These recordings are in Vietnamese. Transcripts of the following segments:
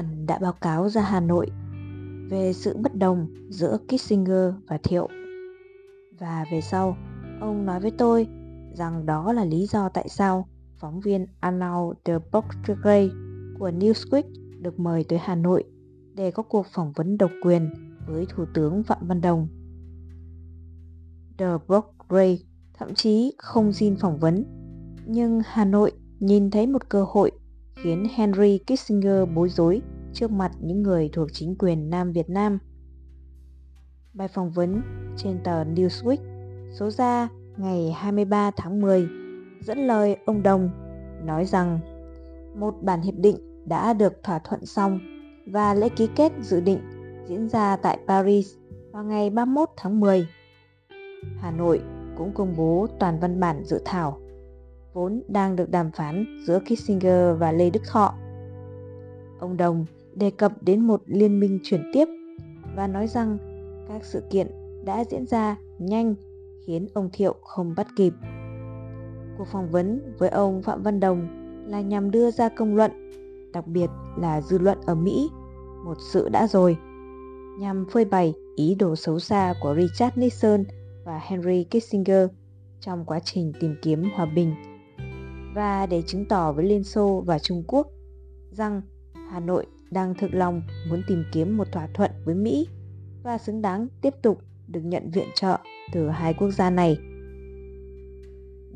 Ẩn đã báo cáo ra Hà Nội về sự bất đồng giữa Kissinger và Thiệu. Và về sau, ông nói với tôi rằng đó là lý do tại sao phóng viên Arnaud de Portugay của Newsweek được mời tới Hà Nội để có cuộc phỏng vấn độc quyền với Thủ tướng Phạm Văn Đồng. De Portugay thậm chí không xin phỏng vấn, nhưng Hà Nội nhìn thấy một cơ hội khiến Henry Kissinger bối rối trước mặt những người thuộc chính quyền Nam Việt Nam. Bài phỏng vấn trên tờ Newsweek số ra ngày 23 tháng 10 dẫn lời ông Đồng nói rằng một bản hiệp định đã được thỏa thuận xong và lễ ký kết dự định diễn ra tại Paris vào ngày 31 tháng 10. Hà Nội cũng công bố toàn văn bản dự thảo, vốn đang được đàm phán giữa Kissinger và Lê Đức Thọ. Ông Đồng đề cập đến một liên minh chuyển tiếp và nói rằng các sự kiện đã diễn ra nhanh khiến ông Thiệu không bắt kịp. Cuộc phỏng vấn với ông Phạm Văn Đồng là nhằm đưa ra công luận, đặc biệt là dư luận ở Mỹ, một sự đã rồi, nhằm phơi bày ý đồ xấu xa của Richard Nixon và Henry Kissinger trong quá trình tìm kiếm hòa bình và để chứng tỏ với Liên Xô và Trung Quốc rằng Hà Nội đang thực lòng muốn tìm kiếm một thỏa thuận với Mỹ và xứng đáng tiếp tục được nhận viện trợ từ hai quốc gia này.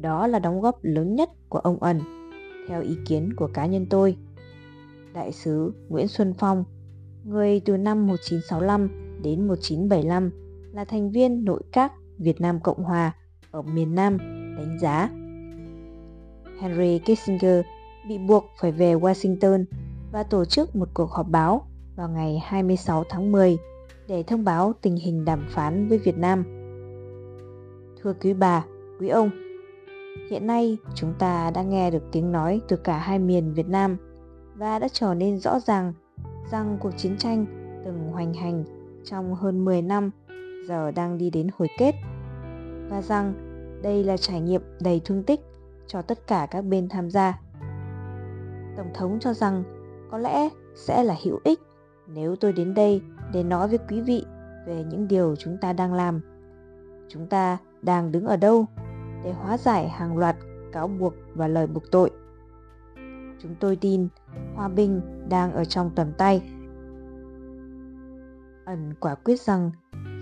Đó là đóng góp lớn nhất của ông ẩn, theo ý kiến của cá nhân tôi. Đại sứ Nguyễn Xuân Phong, người từ năm 1965 đến 1975 là thành viên nội các Việt Nam Cộng Hòa ở miền Nam đánh giá Henry Kissinger bị buộc phải về Washington và tổ chức một cuộc họp báo vào ngày 26 tháng 10 để thông báo tình hình đàm phán với Việt Nam. Thưa quý bà, quý ông, hiện nay chúng ta đã nghe được tiếng nói từ cả hai miền Việt Nam và đã trở nên rõ ràng rằng cuộc chiến tranh từng hoành hành trong hơn 10 năm giờ đang đi đến hồi kết và rằng đây là trải nghiệm đầy thương tích cho tất cả các bên tham gia. Tổng thống cho rằng có lẽ sẽ là hữu ích nếu tôi đến đây để nói với quý vị về những điều chúng ta đang làm. Chúng ta đang đứng ở đâu để hóa giải hàng loạt cáo buộc và lời buộc tội. Chúng tôi tin hòa bình đang ở trong tầm tay. Ẩn quả quyết rằng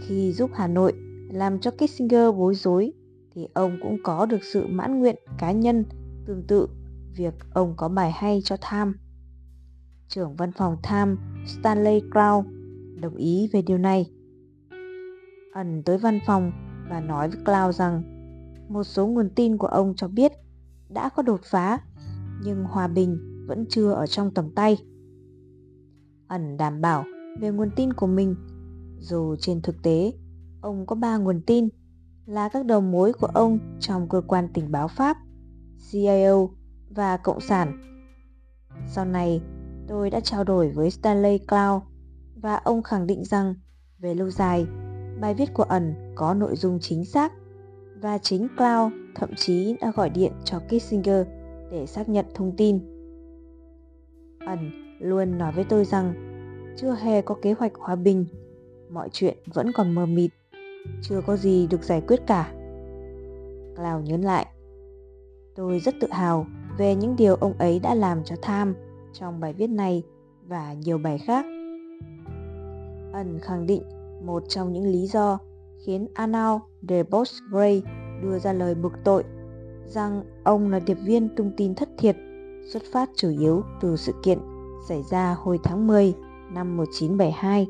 khi giúp Hà Nội làm cho Kissinger bối rối thì ông cũng có được sự mãn nguyện cá nhân tương tự việc ông có bài hay cho Tham. Trưởng văn phòng Tham Stanley Crow đồng ý về điều này. Ẩn tới văn phòng và nói với Cloud rằng một số nguồn tin của ông cho biết đã có đột phá nhưng hòa bình vẫn chưa ở trong tầm tay. Ẩn đảm bảo về nguồn tin của mình dù trên thực tế ông có ba nguồn tin là các đầu mối của ông trong cơ quan tình báo Pháp, CIO và Cộng sản. Sau này, tôi đã trao đổi với Stanley Cloud và ông khẳng định rằng về lâu dài, bài viết của ẩn có nội dung chính xác và chính Cloud thậm chí đã gọi điện cho Kissinger để xác nhận thông tin. Ẩn luôn nói với tôi rằng chưa hề có kế hoạch hòa bình, mọi chuyện vẫn còn mờ mịt chưa có gì được giải quyết cả. Cloud nhớ lại. Tôi rất tự hào về những điều ông ấy đã làm cho Tham trong bài viết này và nhiều bài khác. Ẩn khẳng định một trong những lý do khiến Anao de Bosgrey đưa ra lời buộc tội rằng ông là điệp viên tung tin thất thiệt xuất phát chủ yếu từ sự kiện xảy ra hồi tháng 10 năm 1972.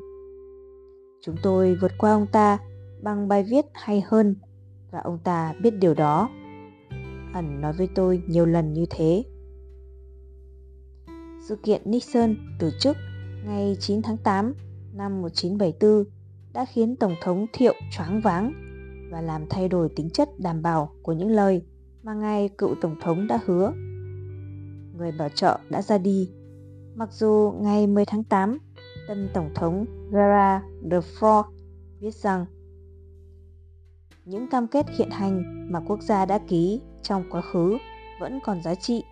Chúng tôi vượt qua ông ta bằng bài viết hay hơn và ông ta biết điều đó. Ẩn nói với tôi nhiều lần như thế. Sự kiện Nixon từ chức ngày 9 tháng 8 năm 1974 đã khiến Tổng thống Thiệu choáng váng và làm thay đổi tính chất đảm bảo của những lời mà ngài cựu Tổng thống đã hứa. Người bảo trợ đã ra đi, mặc dù ngày 10 tháng 8, tân Tổng thống Vera de viết rằng những cam kết hiện hành mà quốc gia đã ký trong quá khứ vẫn còn giá trị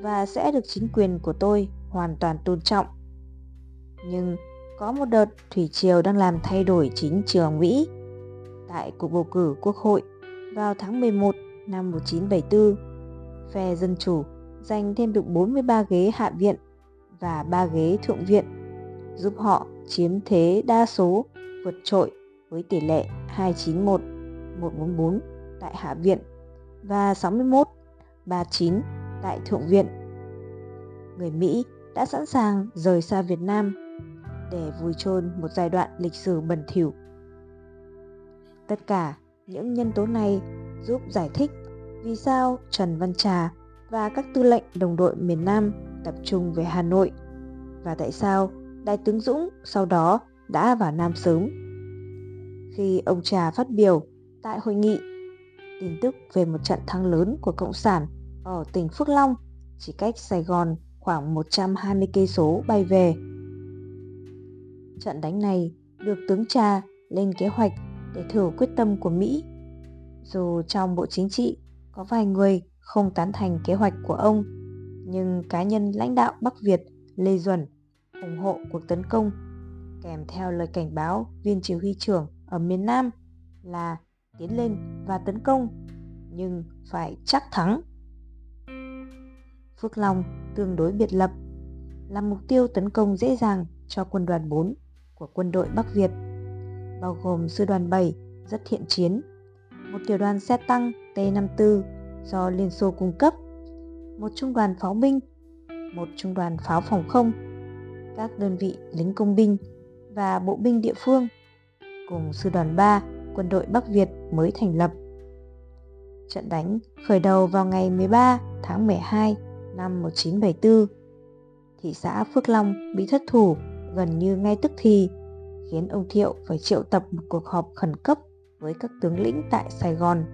và sẽ được chính quyền của tôi hoàn toàn tôn trọng. Nhưng có một đợt thủy triều đang làm thay đổi chính trường Mỹ. Tại cuộc bầu cử quốc hội vào tháng 11 năm 1974, phe Dân Chủ giành thêm được 43 ghế hạ viện và 3 ghế thượng viện, giúp họ chiếm thế đa số vượt trội với tỷ lệ 291 144 tại hạ viện và 61 39 tại thượng viện. Người Mỹ đã sẵn sàng rời xa Việt Nam để vùi chôn một giai đoạn lịch sử bẩn thỉu. Tất cả những nhân tố này giúp giải thích vì sao Trần Văn Trà và các tư lệnh đồng đội miền Nam tập trung về Hà Nội và tại sao Đại tướng Dũng sau đó đã vào Nam sớm. Khi ông Trà phát biểu tại hội nghị, tin tức về một trận thắng lớn của Cộng sản ở tỉnh Phước Long chỉ cách Sài Gòn khoảng 120 cây số bay về. Trận đánh này được tướng Cha lên kế hoạch để thử quyết tâm của Mỹ. Dù trong Bộ Chính trị có vài người không tán thành kế hoạch của ông, nhưng cá nhân lãnh đạo Bắc Việt Lê Duẩn ủng hộ cuộc tấn công kèm theo lời cảnh báo viên chỉ huy trưởng ở miền Nam là tiến lên và tấn công nhưng phải chắc thắng. Phước Long tương đối biệt lập là mục tiêu tấn công dễ dàng cho quân đoàn 4 của quân đội Bắc Việt, bao gồm sư đoàn 7 rất thiện chiến, một tiểu đoàn xe tăng T-54 do Liên Xô cung cấp, một trung đoàn pháo binh, một trung đoàn pháo phòng không, các đơn vị lính công binh và bộ binh địa phương cùng sư đoàn 3 quân đội Bắc Việt mới thành lập. Trận đánh khởi đầu vào ngày 13 tháng 12 năm 1974. Thị xã Phước Long bị thất thủ gần như ngay tức thì, khiến ông Thiệu phải triệu tập một cuộc họp khẩn cấp với các tướng lĩnh tại Sài Gòn.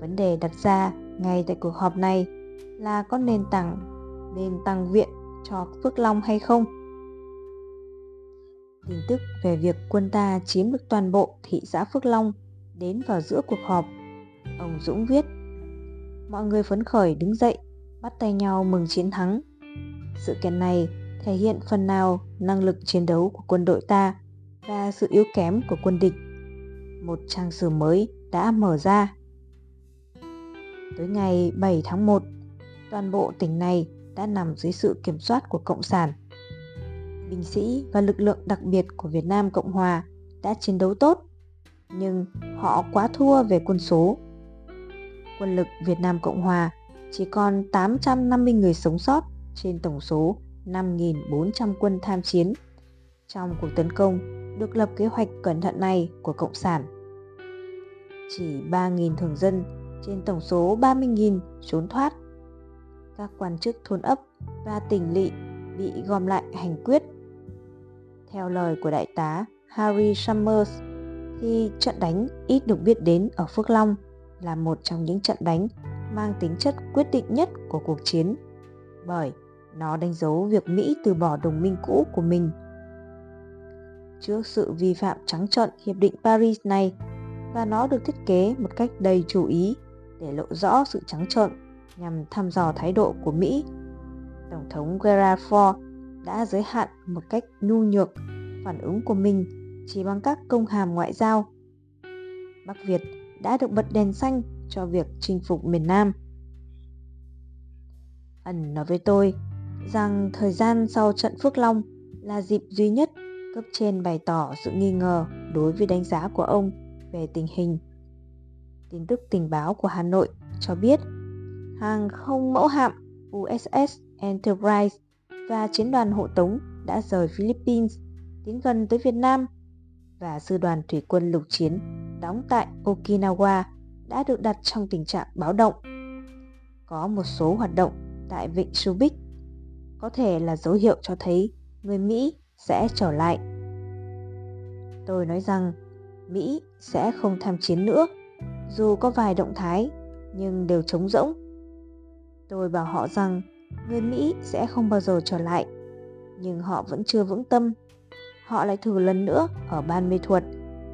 Vấn đề đặt ra ngay tại cuộc họp này là có nên tảng nên tăng viện cho Phước Long hay không? Tin tức về việc quân ta chiếm được toàn bộ thị xã Phước Long đến vào giữa cuộc họp. Ông Dũng viết, mọi người phấn khởi đứng dậy, bắt tay nhau mừng chiến thắng. Sự kiện này thể hiện phần nào năng lực chiến đấu của quân đội ta và sự yếu kém của quân địch. Một trang sử mới đã mở ra. Tới ngày 7 tháng 1, toàn bộ tỉnh này đã nằm dưới sự kiểm soát của Cộng sản binh sĩ và lực lượng đặc biệt của Việt Nam Cộng Hòa đã chiến đấu tốt, nhưng họ quá thua về quân số. Quân lực Việt Nam Cộng Hòa chỉ còn 850 người sống sót trên tổng số 5.400 quân tham chiến trong cuộc tấn công được lập kế hoạch cẩn thận này của Cộng sản. Chỉ 3.000 thường dân trên tổng số 30.000 trốn thoát. Các quan chức thôn ấp và tỉnh lỵ bị gom lại hành quyết theo lời của đại tá Harry Summers, thì trận đánh ít được biết đến ở Phước Long là một trong những trận đánh mang tính chất quyết định nhất của cuộc chiến, bởi nó đánh dấu việc Mỹ từ bỏ đồng minh cũ của mình. Trước sự vi phạm trắng trợn Hiệp định Paris này, và nó được thiết kế một cách đầy chú ý để lộ rõ sự trắng trợn nhằm thăm dò thái độ của Mỹ. Tổng thống Gerald Ford đã giới hạn một cách nhu nhược phản ứng của mình chỉ bằng các công hàm ngoại giao. Bắc Việt đã được bật đèn xanh cho việc chinh phục miền Nam. Ẩn nói với tôi rằng thời gian sau trận Phước Long là dịp duy nhất cấp trên bày tỏ sự nghi ngờ đối với đánh giá của ông về tình hình. Tin tức tình báo của Hà Nội cho biết hàng không mẫu hạm USS Enterprise và chiến đoàn hộ tống đã rời Philippines, tiến gần tới Việt Nam và sư đoàn thủy quân lục chiến đóng tại Okinawa đã được đặt trong tình trạng báo động. Có một số hoạt động tại vịnh Subic có thể là dấu hiệu cho thấy người Mỹ sẽ trở lại. Tôi nói rằng Mỹ sẽ không tham chiến nữa, dù có vài động thái nhưng đều trống rỗng. Tôi bảo họ rằng người Mỹ sẽ không bao giờ trở lại, nhưng họ vẫn chưa vững tâm. Họ lại thử lần nữa ở ban mê thuật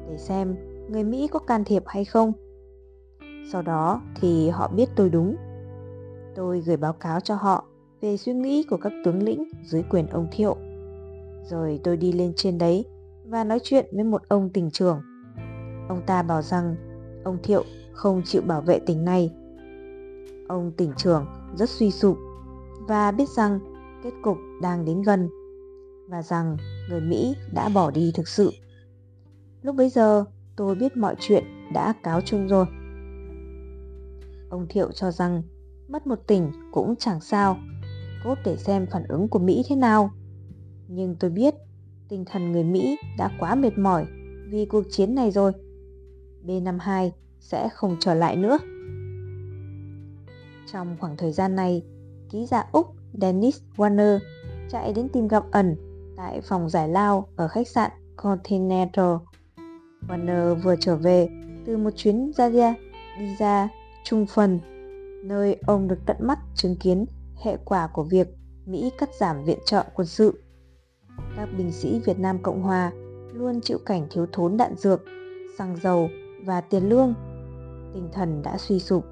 để xem người Mỹ có can thiệp hay không. Sau đó thì họ biết tôi đúng. Tôi gửi báo cáo cho họ về suy nghĩ của các tướng lĩnh dưới quyền ông Thiệu. Rồi tôi đi lên trên đấy và nói chuyện với một ông tỉnh trưởng. Ông ta bảo rằng ông Thiệu không chịu bảo vệ tỉnh này. Ông tỉnh trưởng rất suy sụp và biết rằng kết cục đang đến gần và rằng người Mỹ đã bỏ đi thực sự. Lúc bấy giờ, tôi biết mọi chuyện đã cáo chung rồi. Ông Thiệu cho rằng mất một tỉnh cũng chẳng sao, cốt để xem phản ứng của Mỹ thế nào. Nhưng tôi biết tinh thần người Mỹ đã quá mệt mỏi vì cuộc chiến này rồi. B-52 sẽ không trở lại nữa. Trong khoảng thời gian này, ký giả Úc Dennis Warner chạy đến tìm gặp ẩn tại phòng giải lao ở khách sạn Continental. Warner vừa trở về từ một chuyến ra ra đi ra Trung Phần, nơi ông được tận mắt chứng kiến hệ quả của việc Mỹ cắt giảm viện trợ quân sự. Các binh sĩ Việt Nam Cộng Hòa luôn chịu cảnh thiếu thốn đạn dược, xăng dầu và tiền lương. Tinh thần đã suy sụp.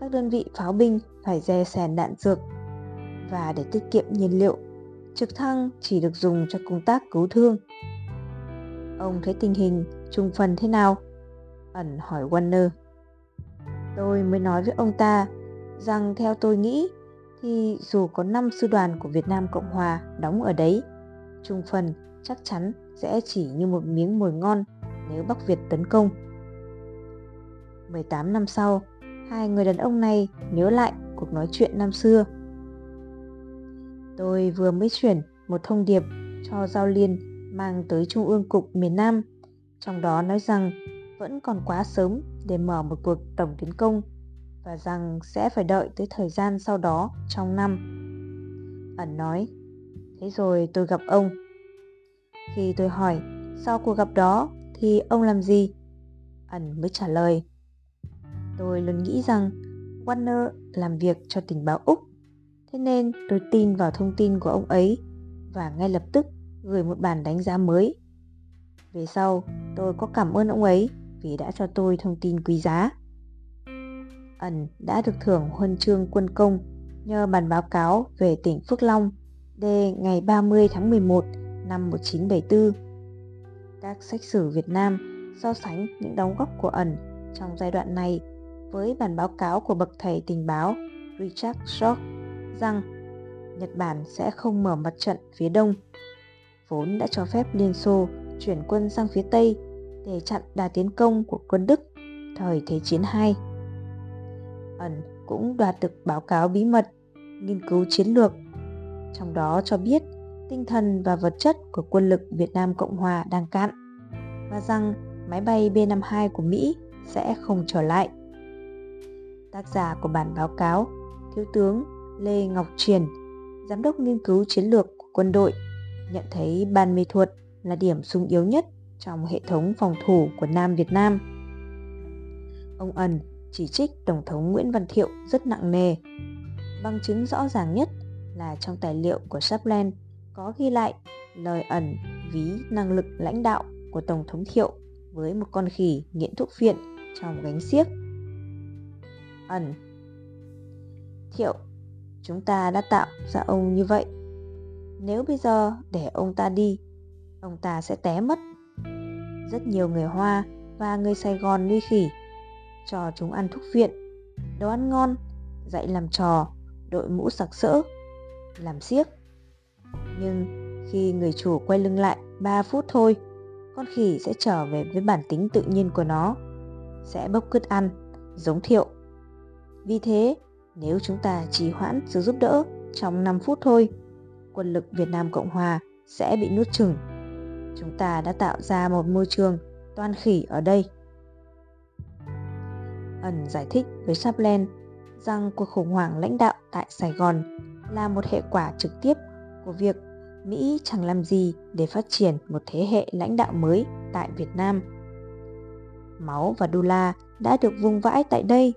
Các đơn vị pháo binh phải dè sèn đạn dược và để tiết kiệm nhiên liệu, trực thăng chỉ được dùng cho công tác cứu thương. Ông thấy tình hình trung phần thế nào? Ẩn hỏi Warner. Tôi mới nói với ông ta rằng theo tôi nghĩ thì dù có 5 sư đoàn của Việt Nam Cộng Hòa đóng ở đấy, trung phần chắc chắn sẽ chỉ như một miếng mồi ngon nếu Bắc Việt tấn công. 18 năm sau, hai người đàn ông này nhớ lại cuộc nói chuyện năm xưa. Tôi vừa mới chuyển một thông điệp cho Giao Liên mang tới Trung ương Cục miền Nam, trong đó nói rằng vẫn còn quá sớm để mở một cuộc tổng tiến công và rằng sẽ phải đợi tới thời gian sau đó trong năm. Ẩn nói, thế rồi tôi gặp ông. Khi tôi hỏi sau cuộc gặp đó thì ông làm gì? Ẩn mới trả lời. Tôi luôn nghĩ rằng Warner làm việc cho tình báo Úc. Thế nên tôi tin vào thông tin của ông ấy và ngay lập tức gửi một bản đánh giá mới. Về sau, tôi có cảm ơn ông ấy vì đã cho tôi thông tin quý giá. Ẩn đã được thưởng huân chương quân công nhờ bản báo cáo về tỉnh Phước Long đề ngày 30 tháng 11 năm 1974. Các sách sử Việt Nam so sánh những đóng góp của ẩn trong giai đoạn này với bản báo cáo của bậc thầy tình báo Richard Shock rằng Nhật Bản sẽ không mở mặt trận phía đông, vốn đã cho phép Liên Xô chuyển quân sang phía Tây để chặn đà tiến công của quân Đức thời Thế chiến II. Ẩn cũng đoạt được báo cáo bí mật nghiên cứu chiến lược, trong đó cho biết tinh thần và vật chất của quân lực Việt Nam Cộng Hòa đang cạn và rằng máy bay B-52 của Mỹ sẽ không trở lại. Tác giả của bản báo cáo, Thiếu tướng Lê Ngọc Truyền, Giám đốc nghiên cứu chiến lược của quân đội, nhận thấy ban mê Thuột là điểm sung yếu nhất trong hệ thống phòng thủ của Nam Việt Nam. Ông ẩn chỉ trích Tổng thống Nguyễn Văn Thiệu rất nặng nề. Bằng chứng rõ ràng nhất là trong tài liệu của Chaplin có ghi lại lời ẩn ví năng lực lãnh đạo của Tổng thống Thiệu với một con khỉ nghiện thuốc phiện trong gánh xiếc. Ẩn Thiệu, chúng ta đã tạo ra ông như vậy. Nếu bây giờ để ông ta đi, ông ta sẽ té mất. Rất nhiều người Hoa và người Sài Gòn nuôi khỉ, cho chúng ăn thuốc viện, đồ ăn ngon, dạy làm trò, đội mũ sặc sỡ, làm xiếc. Nhưng khi người chủ quay lưng lại 3 phút thôi, con khỉ sẽ trở về với bản tính tự nhiên của nó, sẽ bốc cứt ăn, giống thiệu. Vì thế, nếu chúng ta trì hoãn sự giúp đỡ trong 5 phút thôi, quân lực Việt Nam Cộng Hòa sẽ bị nuốt chửng. Chúng ta đã tạo ra một môi trường toan khỉ ở đây. Ẩn giải thích với Chaplin rằng cuộc khủng hoảng lãnh đạo tại Sài Gòn là một hệ quả trực tiếp của việc Mỹ chẳng làm gì để phát triển một thế hệ lãnh đạo mới tại Việt Nam. Máu và đô la đã được vung vãi tại đây,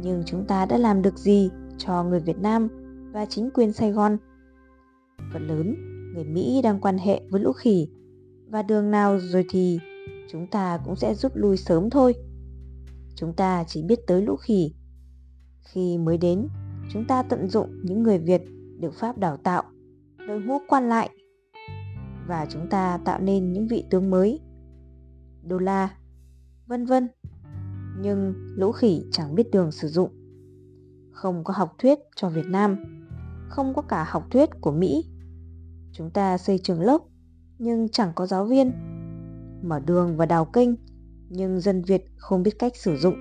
nhưng chúng ta đã làm được gì cho người Việt Nam và chính quyền Sài Gòn? Phần lớn, người Mỹ đang quan hệ với lũ khỉ và đường nào rồi thì chúng ta cũng sẽ rút lui sớm thôi. Chúng ta chỉ biết tới lũ khỉ. Khi mới đến, chúng ta tận dụng những người Việt được Pháp đào tạo đội ngũ quan lại và chúng ta tạo nên những vị tướng mới. Đô la, vân vân. Nhưng lũ khỉ chẳng biết đường sử dụng. Không có học thuyết cho Việt Nam, không có cả học thuyết của Mỹ. Chúng ta xây trường lớp nhưng chẳng có giáo viên. Mở đường và đào kênh nhưng dân Việt không biết cách sử dụng.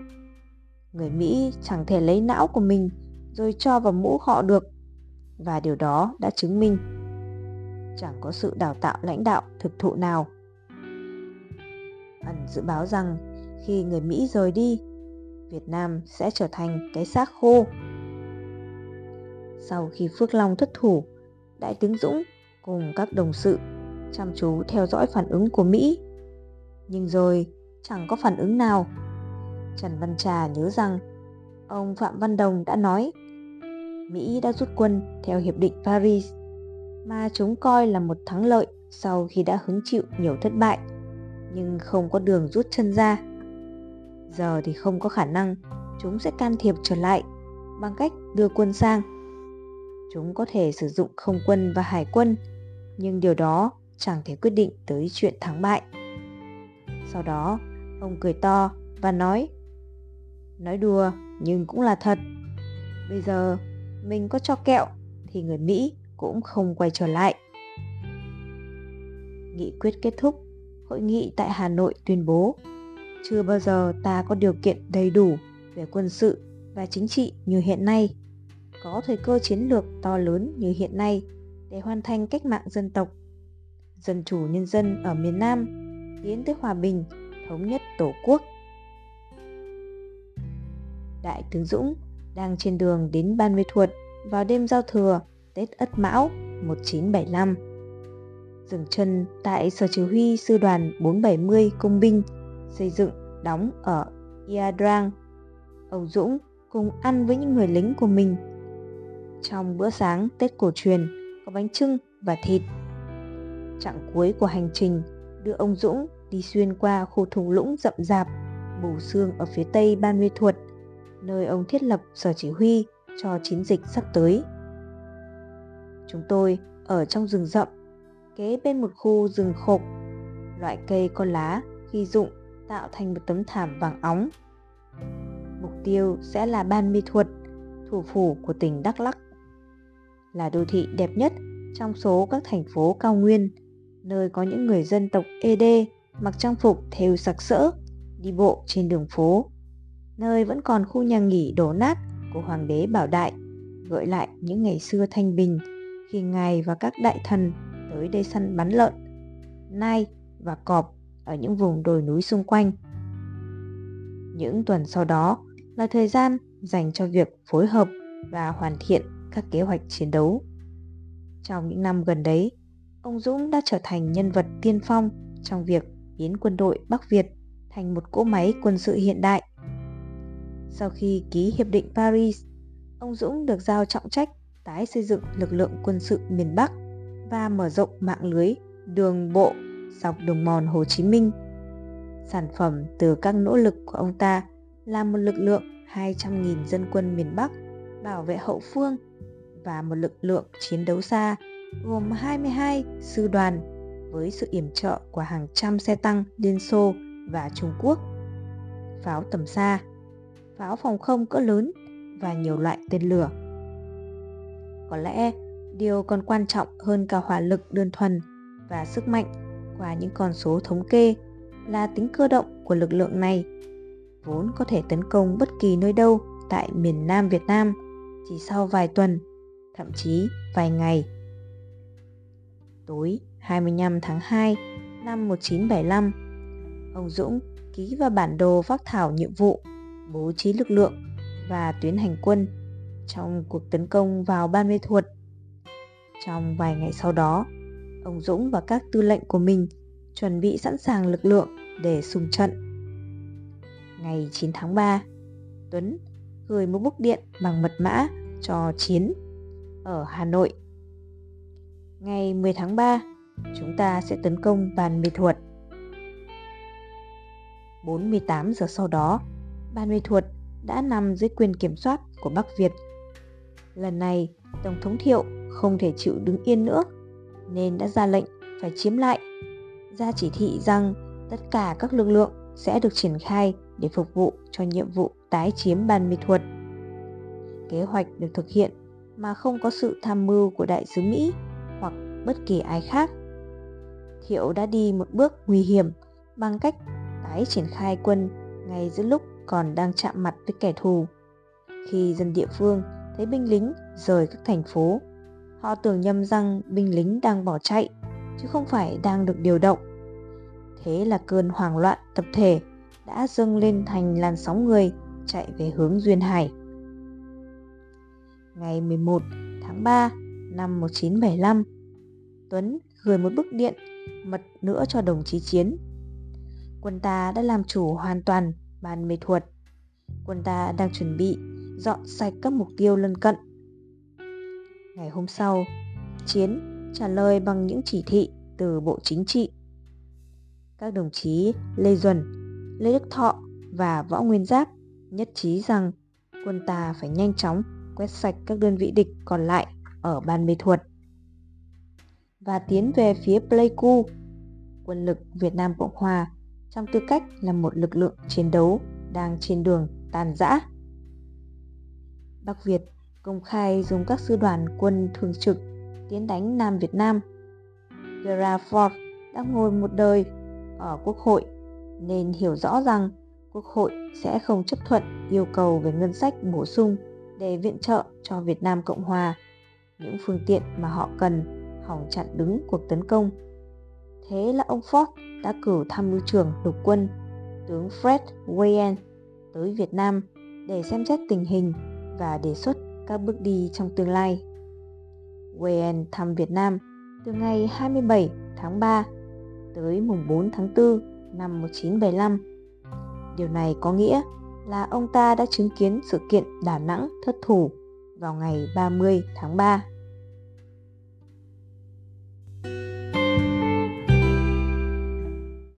Người Mỹ chẳng thể lấy não của mình rồi cho vào mũ họ được và điều đó đã chứng minh chẳng có sự đào tạo lãnh đạo thực thụ nào. Ẩn dự báo rằng khi người Mỹ rời đi, Việt Nam sẽ trở thành cái xác khô. Sau khi Phước Long thất thủ, Đại tướng Dũng cùng các đồng sự chăm chú theo dõi phản ứng của Mỹ. Nhưng rồi chẳng có phản ứng nào. Trần Văn Trà nhớ rằng ông Phạm Văn Đồng đã nói Mỹ đã rút quân theo Hiệp định Paris mà chúng coi là một thắng lợi sau khi đã hứng chịu nhiều thất bại nhưng không có đường rút chân ra. Giờ thì không có khả năng chúng sẽ can thiệp trở lại bằng cách đưa quân sang. Chúng có thể sử dụng không quân và hải quân, nhưng điều đó chẳng thể quyết định tới chuyện thắng bại. Sau đó, ông cười to và nói Nói đùa nhưng cũng là thật. Bây giờ mình có cho kẹo thì người Mỹ cũng không quay trở lại. Nghị quyết kết thúc, hội nghị tại Hà Nội tuyên bố chưa bao giờ ta có điều kiện đầy đủ về quân sự và chính trị như hiện nay, có thời cơ chiến lược to lớn như hiện nay để hoàn thành cách mạng dân tộc. Dân chủ nhân dân ở miền Nam tiến tới hòa bình, thống nhất Tổ quốc. Đại tướng Dũng đang trên đường đến Ban Mê Thuột vào đêm giao thừa Tết Ất Mão 1975. Dừng chân tại Sở Chỉ huy Sư đoàn 470 Công binh xây dựng đóng ở Iadrang. Ông Dũng cùng ăn với những người lính của mình. Trong bữa sáng Tết cổ truyền có bánh trưng và thịt. Chặng cuối của hành trình đưa ông Dũng đi xuyên qua khu thung lũng rậm rạp, bù xương ở phía tây Ban Mê Thuột, nơi ông thiết lập sở chỉ huy cho chiến dịch sắp tới. Chúng tôi ở trong rừng rậm, kế bên một khu rừng khộp, loại cây có lá khi rụng tạo thành một tấm thảm vàng óng. Mục tiêu sẽ là Ban Mi Thuột, thủ phủ của tỉnh Đắk Lắk. Là đô thị đẹp nhất trong số các thành phố cao nguyên, nơi có những người dân tộc ED mặc trang phục thêu sặc sỡ, đi bộ trên đường phố. Nơi vẫn còn khu nhà nghỉ đổ nát của Hoàng đế Bảo Đại, gợi lại những ngày xưa thanh bình khi ngài và các đại thần tới đây săn bắn lợn, nai và cọp ở những vùng đồi núi xung quanh. Những tuần sau đó là thời gian dành cho việc phối hợp và hoàn thiện các kế hoạch chiến đấu. Trong những năm gần đấy, ông Dũng đã trở thành nhân vật tiên phong trong việc biến quân đội Bắc Việt thành một cỗ máy quân sự hiện đại. Sau khi ký Hiệp định Paris, ông Dũng được giao trọng trách tái xây dựng lực lượng quân sự miền Bắc và mở rộng mạng lưới đường bộ dọc đường mòn Hồ Chí Minh. Sản phẩm từ các nỗ lực của ông ta là một lực lượng 200.000 dân quân miền Bắc bảo vệ hậu phương và một lực lượng chiến đấu xa gồm 22 sư đoàn với sự yểm trợ của hàng trăm xe tăng Liên Xô và Trung Quốc. Pháo tầm xa, pháo phòng không cỡ lớn và nhiều loại tên lửa. Có lẽ điều còn quan trọng hơn cả hỏa lực đơn thuần và sức mạnh qua những con số thống kê là tính cơ động của lực lượng này vốn có thể tấn công bất kỳ nơi đâu tại miền Nam Việt Nam chỉ sau vài tuần, thậm chí vài ngày. Tối 25 tháng 2 năm 1975, ông Dũng ký vào bản đồ phác thảo nhiệm vụ, bố trí lực lượng và tuyến hành quân trong cuộc tấn công vào Ban Mê Thuột. Trong vài ngày sau đó, ông Dũng và các tư lệnh của mình chuẩn bị sẵn sàng lực lượng để xung trận. Ngày 9 tháng 3, Tuấn gửi một bức điện bằng mật mã cho Chiến ở Hà Nội. Ngày 10 tháng 3, chúng ta sẽ tấn công Ban Mê Thuật. 48 giờ sau đó, Ban Mê Thuật đã nằm dưới quyền kiểm soát của Bắc Việt. Lần này, Tổng thống Thiệu không thể chịu đứng yên nữa, nên đã ra lệnh phải chiếm lại, ra chỉ thị rằng tất cả các lực lượng sẽ được triển khai để phục vụ cho nhiệm vụ tái chiếm Ban mê Thuật. Kế hoạch được thực hiện mà không có sự tham mưu của đại sứ Mỹ hoặc bất kỳ ai khác. Thiệu đã đi một bước nguy hiểm bằng cách tái triển khai quân ngay giữa lúc còn đang chạm mặt với kẻ thù. Khi dân địa phương thấy binh lính rời các thành phố, họ tưởng nhầm rằng binh lính đang bỏ chạy, chứ không phải đang được điều động. Thế là cơn hoảng loạn tập thể đã dâng lên thành làn sóng người chạy về hướng Duyên Hải. Ngày 11 tháng 3 năm 1975, Tuấn gửi một bức điện mật nữa cho đồng chí Chiến. Quân ta đã làm chủ hoàn toàn bàn mê thuật. Quân ta đang chuẩn bị dọn sạch các mục tiêu lân cận. Ngày hôm sau, Chiến trả lời bằng những chỉ thị từ Bộ Chính trị. Các đồng chí Lê Duẩn, Lê Đức Thọ và Võ Nguyên Giáp nhất trí rằng quân ta phải nhanh chóng quét sạch các đơn vị địch còn lại ở ban mê thuật và tiến về phía Pleiku, quân lực Việt Nam Cộng Hòa trong tư cách là một lực lượng chiến đấu đang trên đường tàn rã. Bắc Việt công khai dùng các sư đoàn quân thường trực tiến đánh Nam Việt Nam. Gerard Ford đã ngồi một đời ở Quốc hội nên hiểu rõ rằng Quốc hội sẽ không chấp thuận yêu cầu về ngân sách bổ sung để viện trợ cho Việt Nam Cộng Hòa những phương tiện mà họ cần hỏng chặn đứng cuộc tấn công. Thế là ông Ford đã cử tham mưu trưởng lục quân, tướng Fred Wayne, tới Việt Nam để xem xét tình hình và đề xuất các bước đi trong tương lai. Wayne thăm Việt Nam từ ngày 27 tháng 3 tới mùng 4 tháng 4 năm 1975 Điều này có nghĩa là ông ta đã chứng kiến sự kiện Đà Nẵng thất thủ vào ngày 30 tháng 3